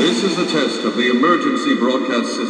This is a test of the emergency broadcast system.